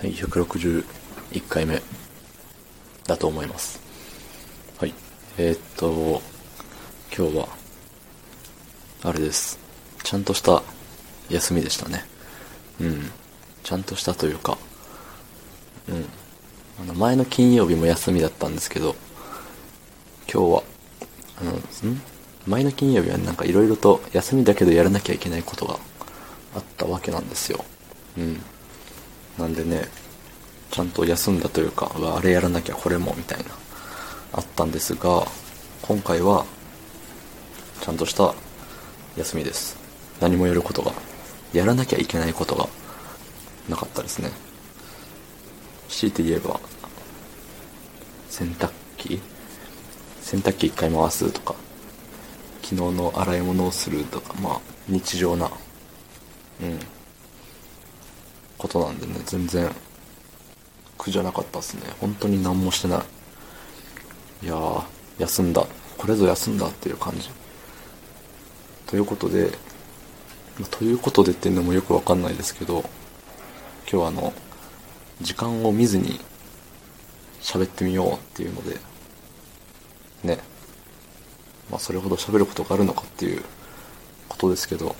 はい、161回目だと思います。はい。えー、っと、今日は、あれです。ちゃんとした休みでしたね。うん。ちゃんとしたというか、うん。あの、前の金曜日も休みだったんですけど、今日は、あの、ん？前の金曜日はなんか色々と休みだけどやらなきゃいけないことがあったわけなんですよ。うん。なんでね、ちゃんと休んだというか、うあれやらなきゃこれもみたいな、あったんですが、今回は、ちゃんとした休みです。何もやることが、やらなきゃいけないことがなかったですね。強いて言えば、洗濯機？洗濯機一回回すとか、昨日の洗い物をするとか、まあ、日常な、うん、ことなんでね、全然苦じゃなかったですね。本当に何もしてない。いやー、休んだ。これぞ休んだっていう感じ。ということで、ということでっていうのもよくわかんないですけど、今日はあの、時間を見ずに喋ってみようっていうので、ね。まあそれほど喋ることがあるのかっていうことですけど、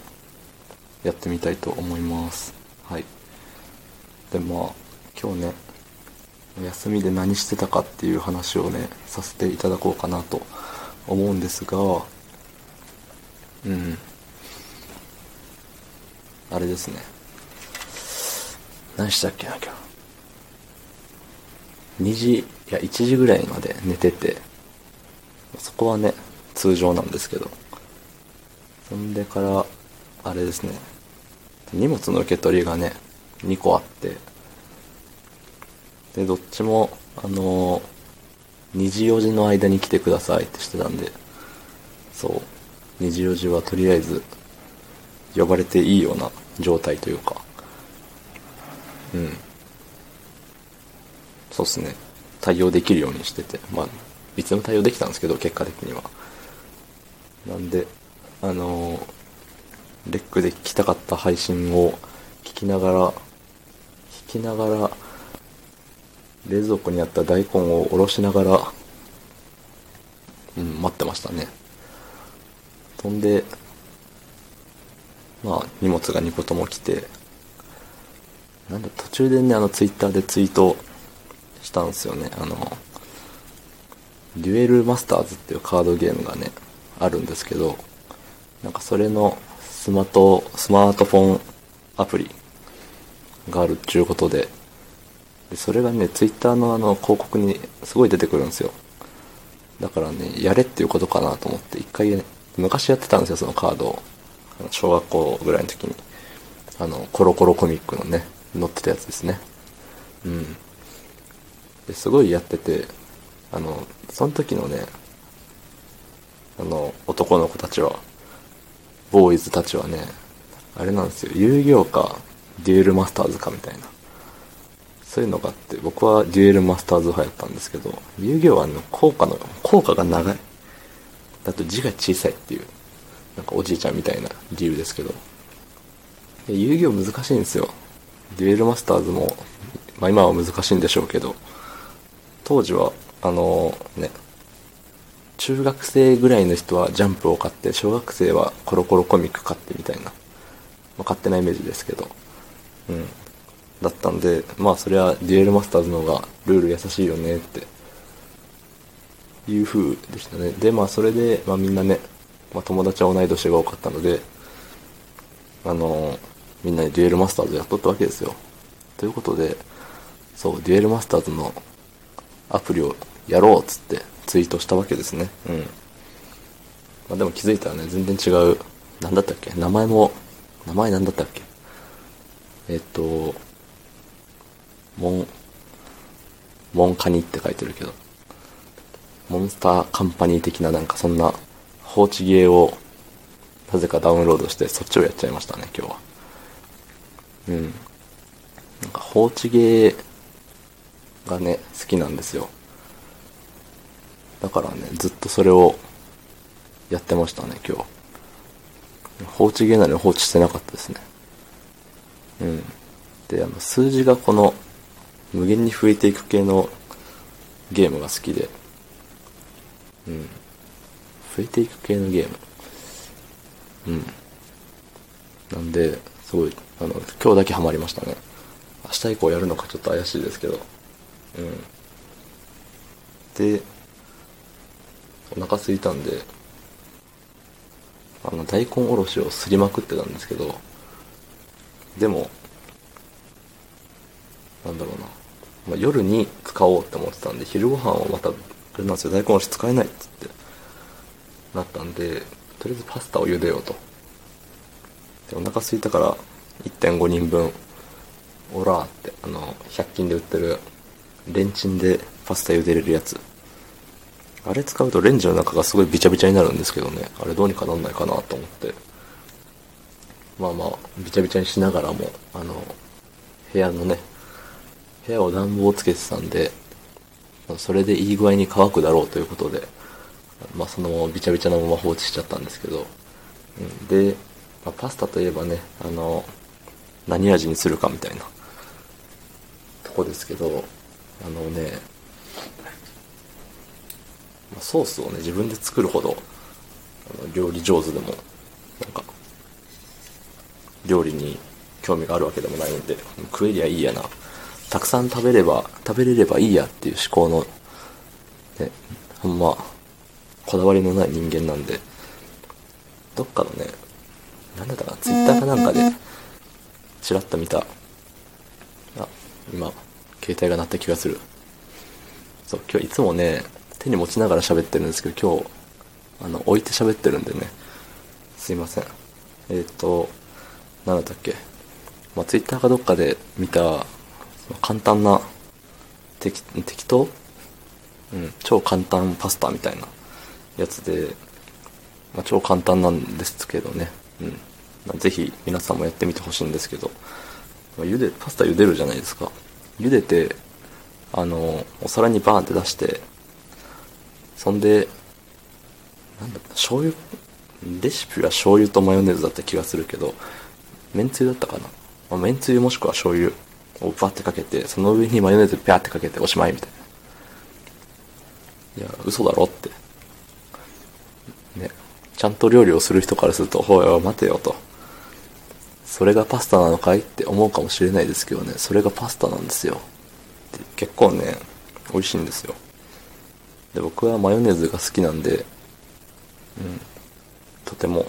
やってみたいと思います。はい。で、まあ、今日ね、休みで何してたかっていう話をね、させていただこうかなと思うんですが、うん。あれですね。何したっけな、今日。2時、いや、1時ぐらいまで寝てて、そこはね、通常なんですけど、そんでから、あれですね、荷物の受け取りがね、2個あって、で、どっちも、あのー、2時4時の間に来てくださいってしてたんで、そう、2時4時はとりあえず、呼ばれていいような状態というか、うん。そうっすね。対応できるようにしてて、まあ、いつも対応できたんですけど、結果的には。なんで、あのー、レックで聞きたかった配信を聞きながら、きながら、冷蔵庫にあった大根をおろしながら、うん、待ってましたね。そんで、まあ、荷物が2個とも来て、なんだ、途中でね、あの、ツイッターでツイートしたんですよね。あの、デュエルマスターズっていうカードゲームがね、あるんですけど、なんかそれのスマート、スマートフォンアプリがあるっていうことで、でそれがね、ツイッターのあの広告にすごい出てくるんですよ。だからね、やれっていうことかなと思って、一回ね、昔やってたんですよ、そのカードを。小学校ぐらいの時に。あの、コロコロコミックのね、載ってたやつですね。うん。ですごいやってて、あの、その時のね、あの、男の子たちは、ボーイズたちはね、あれなんですよ、遊戯王か、デュエルマスターズかみたいな。そういうのがあって、僕はデュエルマスターズ派やったんですけど、遊戯王はあの、効果の、効果が長い。だと字が小さいっていう、なんかおじいちゃんみたいな理由ですけど。遊戯王難しいんですよ。デュエルマスターズも、まあ今は難しいんでしょうけど、当時は、あのね、中学生ぐらいの人はジャンプを買って、小学生はコロコロコミック買ってみたいな。まあ、勝手なイメージですけど。うん。だったんで、まあそれはデュエルマスターズの方がルール優しいよねって、いう風でしたね。で、まあそれで、まあみんなね、まあ友達は同い年が多かったので、あのみんなでデュエルマスターズやっとったわけですよ。ということで、そう、デュエルマスターズのアプリをやろうっつってツイートしたわけですね。うん。まあでも気づいたらね、全然違う、なんだったっけ？名前も、名前なんだったっけ？えっと、モン、モンカニって書いてるけど、モンスターカンパニー的ななんかそんな放置ゲーをなぜかダウンロードしてそっちをやっちゃいましたね、今日は。うん。なんか放置ゲーがね、好きなんですよ。だからね、ずっとそれをやってましたね、今日。放置ゲーなのに放置してなかったですね。うん。で、あの、数字がこの無限に増えていく系のゲームが好きで、うん。増えていく系のゲーム。うん。なんで、すごい、あの、今日だけハマりましたね。明日以降やるのかちょっと怪しいですけど。うん。で、お腹空いたんで、あの、大根おろしをすりまくってたんですけど、でも、なんだろうな。まあ、夜に使おうって思ってたんで、昼ご飯をまた、あれなんですよ、大根おろし使えないっつって、なったんで、とりあえずパスタを茹でようと。で、お腹空いたから、1.5人分、オラーって、あの、100均で売ってる、レンチンでパスタ茹でれるやつ。あれ使うとレンジの中がすごいビチャビチャになるんですけどね、あれどうにかなんないかなと思って。まあまあ、ビチャビチャにしながらも、あの、部屋のね、部屋を暖房をつけてたんで、それでいい具合に乾くだろうということで、まあそのままビチャビチャのまま放置しちゃったんですけど、で、まあ、パスタといえばね、あの、何味にするかみたいなとこですけど、あのね、ソースをね、自分で作るほど、料理上手でも、料理に興味があるわけでもないんで、食えりゃいいやな。たくさん食べれば、食べれればいいやっていう思考の、ね、ほんま、こだわりのない人間なんで、どっかのね、なんだったかな、ツイッターかなんかで、ちらっと見た、あ、今、携帯が鳴った気がする。そう、今日いつもね、手に持ちながら喋ってるんですけど、今日、あの、置いて喋ってるんでね、すいません。えっ、ー、と、なんだったっけ、まあ、ツイッターかどっかで見た、簡単な、適、適当？うん、超簡単パスタみたいなやつで、まあ、超簡単なんですけどね。うん。まあ、ぜひ皆さんもやってみてほしいんですけど、まあ、茹で、パスタ茹でるじゃないですか。茹でて、あの、お皿にバーンって出して、そんで、なんだ醤油、レシピは醤油とマヨネーズだった気がするけど、めんつゆだったかな？まあ、めんつゆもしくは醤油をバーってかけて、その上にマヨネーズピャーってかけておしまいみたいな。いや、嘘だろって。ね。ちゃんと料理をする人からすると、ほいお待てよと。それがパスタなのかいって思うかもしれないですけどね、それがパスタなんですよ。結構ね、美味しいんですよ。で、僕はマヨネーズが好きなんで、うん、とても、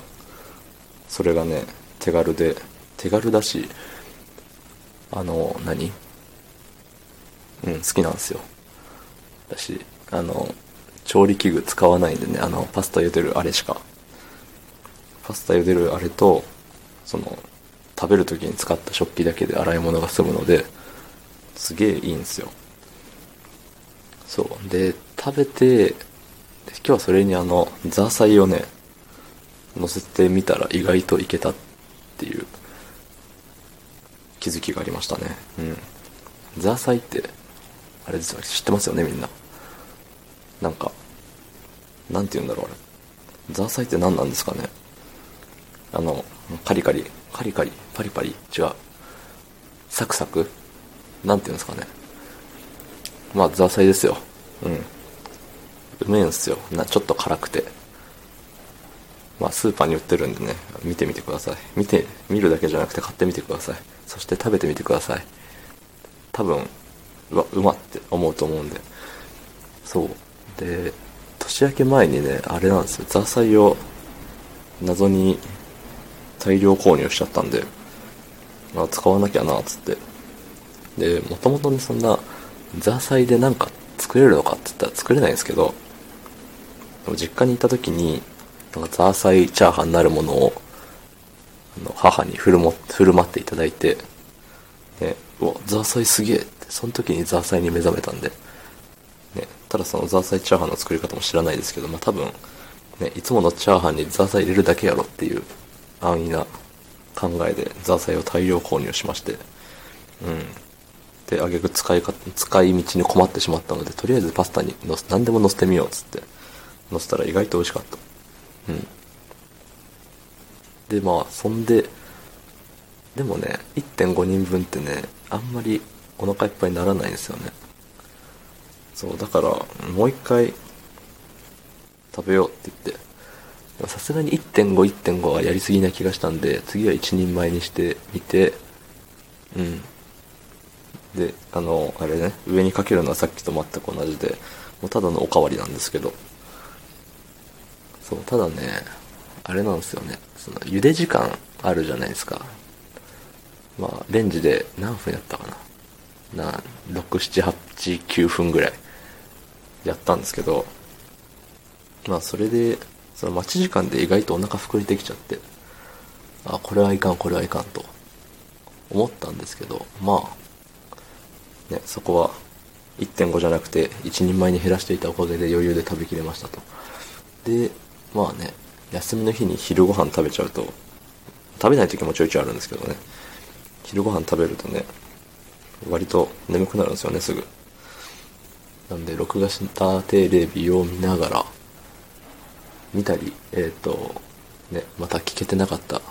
それがね、手軽で、手軽だし、あの、何？うん、好きなんですよ。だし、あの、調理器具使わないんでね、あの、パスタ茹でるあれしか。パスタ茹でるあれと、その、食べる時に使った食器だけで洗い物が済むので、すげえいいんですよ。そう。で、食べて、今日はそれにあの、ザーサイをね、乗せてみたら意外といけたっていう気づきがありましたね。うん。ザーサイって、あれですよ、知ってますよね、みんな。なんか、なんて言うんだろう、あれ。ザーサイって何なんですかね。あの、カリカリ、カリカリ、パリパリ、違う。サクサク？なんて言うんですかね。まあ、ザーサイですよ。うん。うめえんすよ。な、ちょっと辛くて。まあ、スーパーに売ってるんでね、見てみてください。見て、見るだけじゃなくて買ってみてください。そして食べてみてください。多分、うわ、うまって思うと思うんで。そう。で、年明け前にね、あれなんですよ。ザーサイを謎に大量購入しちゃったんで、まあ、使わなきゃな、つって。で、もともとね、そんな、ザーサイでなんか作れるのかって言ったら作れないんですけど、でも実家に行った時に、ザーサイチャーハンなるものを、あの母に振るも振る舞っていただいて、ね、うわ、ザーサイすげえって、その時にザーサイに目覚めたんで、ね、ただそのザーサイチャーハンの作り方も知らないですけど、まあ多分、ね、いつものチャーハンにザーサイ入れるだけやろっていう安易な考えでザーサイを大量購入しまして、うん。で、あげく使いか、使い道に困ってしまったので、とりあえずパスタにのせ、何でも乗せてみようっつって、乗せたら意外と美味しかった。うん。で、まあ、そんで、でもね、1.5人分ってね、あんまりお腹いっぱいにならないんですよね。そうだからもう一回食べようって言って。さすがに1.51.5はやりすぎな気がしたんで次は1人前にしてみてうん。であのあれね上にかけるのはさっきと全く同じでもうただのおかわりなんですけど。そうただねあれなんですよね。その茹で時間あるじゃないですか。まあレンジで何分やったかな。な6、7、8、9分ぐらいやったんですけどまあそれでその待ち時間で意外とお腹膨れてきちゃってあこれはいかんこれはいかんと思ったんですけどまあねそこは1.5じゃなくて1人前に減らしていたおかげで余裕で食べきれましたと。でまあね休みの日に昼ご飯食べちゃうと食べない時もちょいちょいあるんですけどね。昼ご飯食べるとね割と眠くなるんですよねすぐ。なんで録画したテレビを見ながら見たりえっ、ー、とねまた聞けてなかった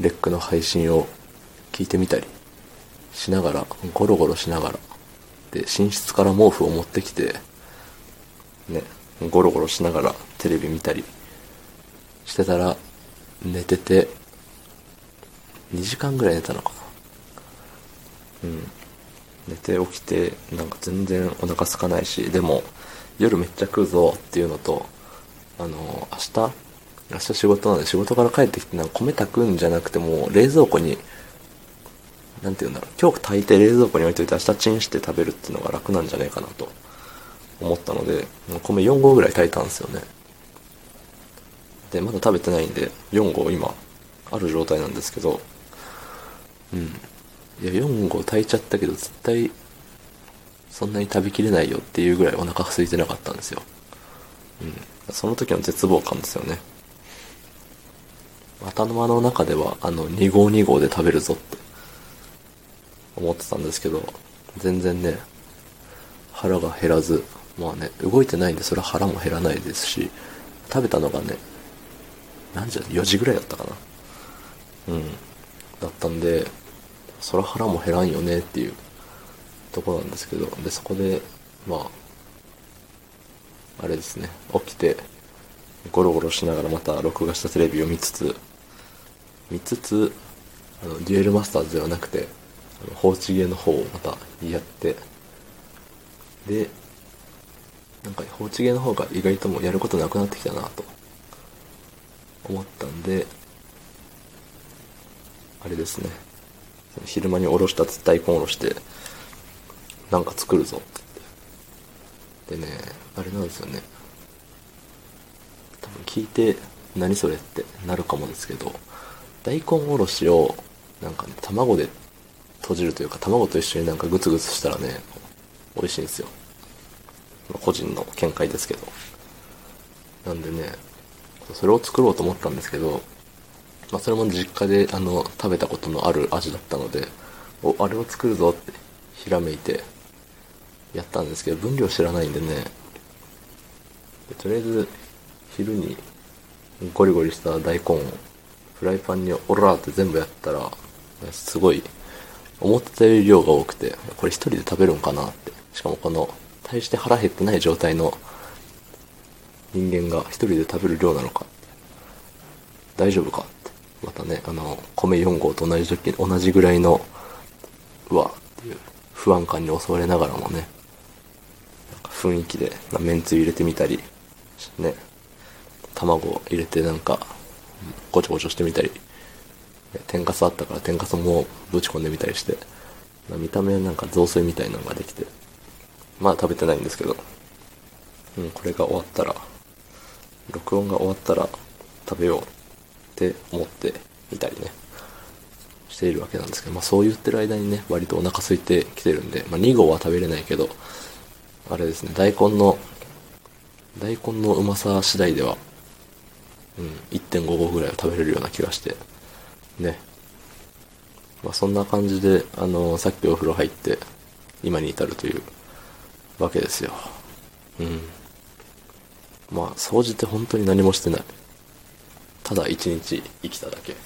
レックの配信を聞いてみたりしながらゴロゴロしながらで寝室から毛布を持ってきてねゴロゴロしながらテレビ見たりしてたら寝てて2時間ぐらい寝たのかな。うん。寝て起きてなんか全然お腹空かないしでも夜めっちゃ食うぞっていうのとあの明日？明日仕事なんで仕事から帰ってきてなんか米炊くんじゃなくても冷蔵庫に何て言うんだろう。今日炊いて冷蔵庫に置いといて明日チンして食べるっていうのが楽なんじゃないかなと。思ったので米4合ぐらい炊いたんですよね。でまだ食べてないんで4合今ある状態なんですけどうん。いや4合炊いちゃったけど絶対そんなに食べきれないよっていうぐらいお腹空いてなかったんですよ。うん。その時の絶望感ですよね。頭の中ではあの2合2合で食べるぞって思ってたんですけど全然ね腹が減らずまあね動いてないんでそれは腹も減らないですし食べたのがね何時だ4時ぐらいだったかな。うん。だったんでそら腹も減らんよねっていうところなんですけどでそこでまああれですね起きてゴロゴロしながらまた録画したテレビを見つつ見つつあのデュエルマスターズではなくてあの放置芸の方をまたやってでなんか放置芸の方が意外ともやることなくなってきたなと。思ったんであれですね。昼間におろした大根おろしてなんか作るぞってって。でねあれなんですよね。多分聞いて何それってなるかもですけど大根おろしをなんかね卵で閉じるというか卵と一緒になんかグツグツしたらね美味しいんですよ。個人の見解ですけど。なんでねそれを作ろうと思ったんですけど、まあ、それも実家であの食べたことのある味だったのでおあれを作るぞってひらめいてやったんですけど分量知らないんでねでとりあえず昼にゴリゴリした大根をフライパンにオラーって全部やったらすごい思ってたより量が多くてこれ一人で食べるんかなって。しかもこの大して腹減ってない状態の人間が一人で食べる量なのか。大丈夫か。ってまたねあの米4合と同じ時同じぐらいのうわっていう不安感に襲われながらもね雰囲気でめんつゆ入れてみたりね卵入れてなんかごちょごちょしてみたり天かすあったから天かすもぶち込んでみたりして見た目なんか雑炊みたいなのができてまだ食べてないんですけど、うん、これが終わったら録音が終わったら食べようって思っていたりね。しているわけなんですけど、まあ、そう言ってる間にね割とお腹空いてきてるんで、まあ、2合は食べれないけどあれですね大根の大根のうまさ次第では、うん、1.5合ぐらいは食べれるような気がしてね。まあ、そんな感じで、あの、さっきお風呂入って今に至るというわけですよ。うん。まあ掃除って本当に何もしてない。ただ一日生きただけ。うん。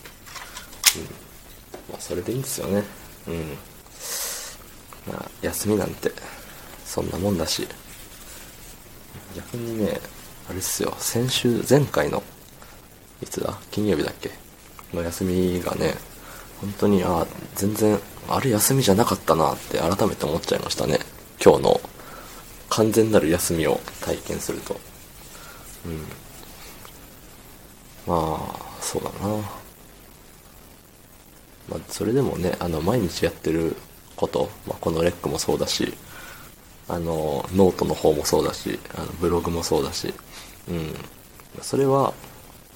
まあそれでいいんですよね。うん。まあ、休みなんて、そんなもんだし、逆にね、あれっすよ、先週、前回の、いつだ？金曜日だっけ？の休みがね、本当に、あ全然、あれ休みじゃなかったなって改めて思っちゃいましたね。今日の完全なる休みを体験すると。うん。まあ、そうだな。まあ、それでもね、あの、毎日やってること、まあ、この rec もそうだし、あの、ノートの方もそうだし、あのブログもそうだし、うん。それは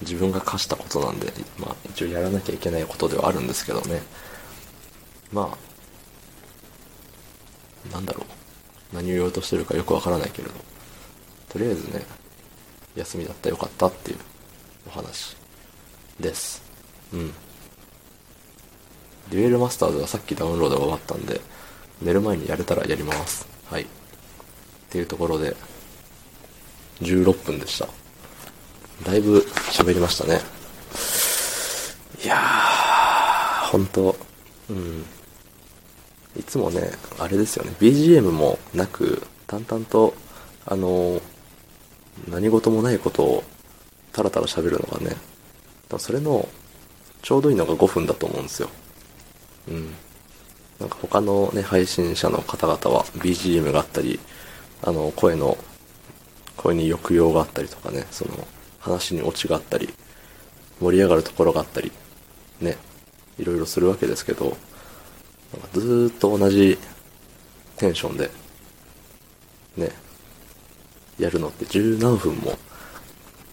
自分が課したことなんで、まあ、一応やらなきゃいけないことではあるんですけどね。まあ、なんだろう。何を言おうとしてるかよくわからないけれど、とりあえずね、休みだったらよかったっていうお話です。うん。デュエルマスターズはさっきダウンロードが終わったんで、寝る前にやれたらやります。はい。っていうところで、16分でした。だいぶ喋りましたね。いやー、ほんと、うん。いつもね、あれですよね、BGM もなく、淡々と、あの、何事もないことを、タラタラ喋るのがね、それの、ちょうどいいのが5分だと思うんですよ。うん。なんか他のね、配信者の方々は BGM があったり、あの、声の、声に抑揚があったりとかね、その、話にオチがあったり、盛り上がるところがあったり、ね、いろいろするわけですけど、ずーっと同じテンションで、ね、やるのって十何分も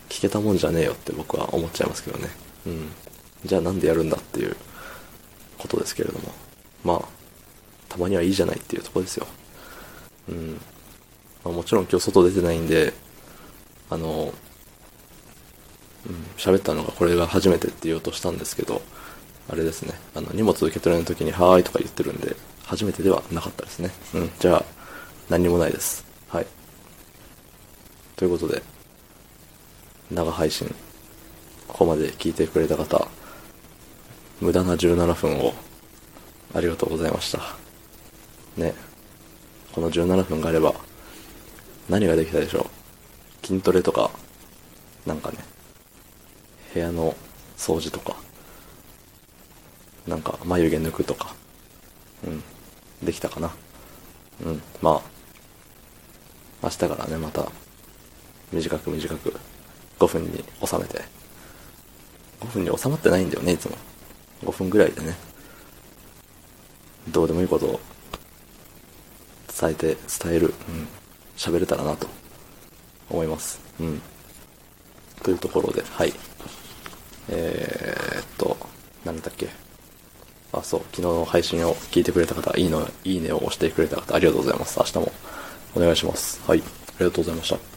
聞けたもんじゃねえよって僕は思っちゃいますけどね。うん。じゃあなんでやるんだっていうことですけれども。まあ、たまにはいいじゃないっていうとこですよ。うん。まあ、もちろん今日外出てないんで、あの、うん、喋ったのがこれが初めてって言おうとしたんですけど、あれですね、あの、荷物受け取りの時に、はーいとか言ってるんで、初めてではなかったですね。うん、じゃあ、何にもないです。はい。ということで、長配信、ここまで聞いてくれた方、無駄な17分をありがとうございました。ね。この17分があれば、何ができたでしょう。筋トレとか、なんかね、部屋の掃除とか、なんか眉毛抜くとか、うん、できたかな。うん、まあ、明日からね、また、短く短く、5分に収めて、5分に収まってないんだよね、いつも。5分ぐらいでね、どうでもいいことを伝えて、伝える、うん、喋れたらなと思います。うん。というところで、はい。えー、っと、何だっけ。あ、そう、昨日の配信を聞いてくれた方、いいの、いいねを押してくれた方、ありがとうございます。明日もお願いします。はい。ありがとうございました。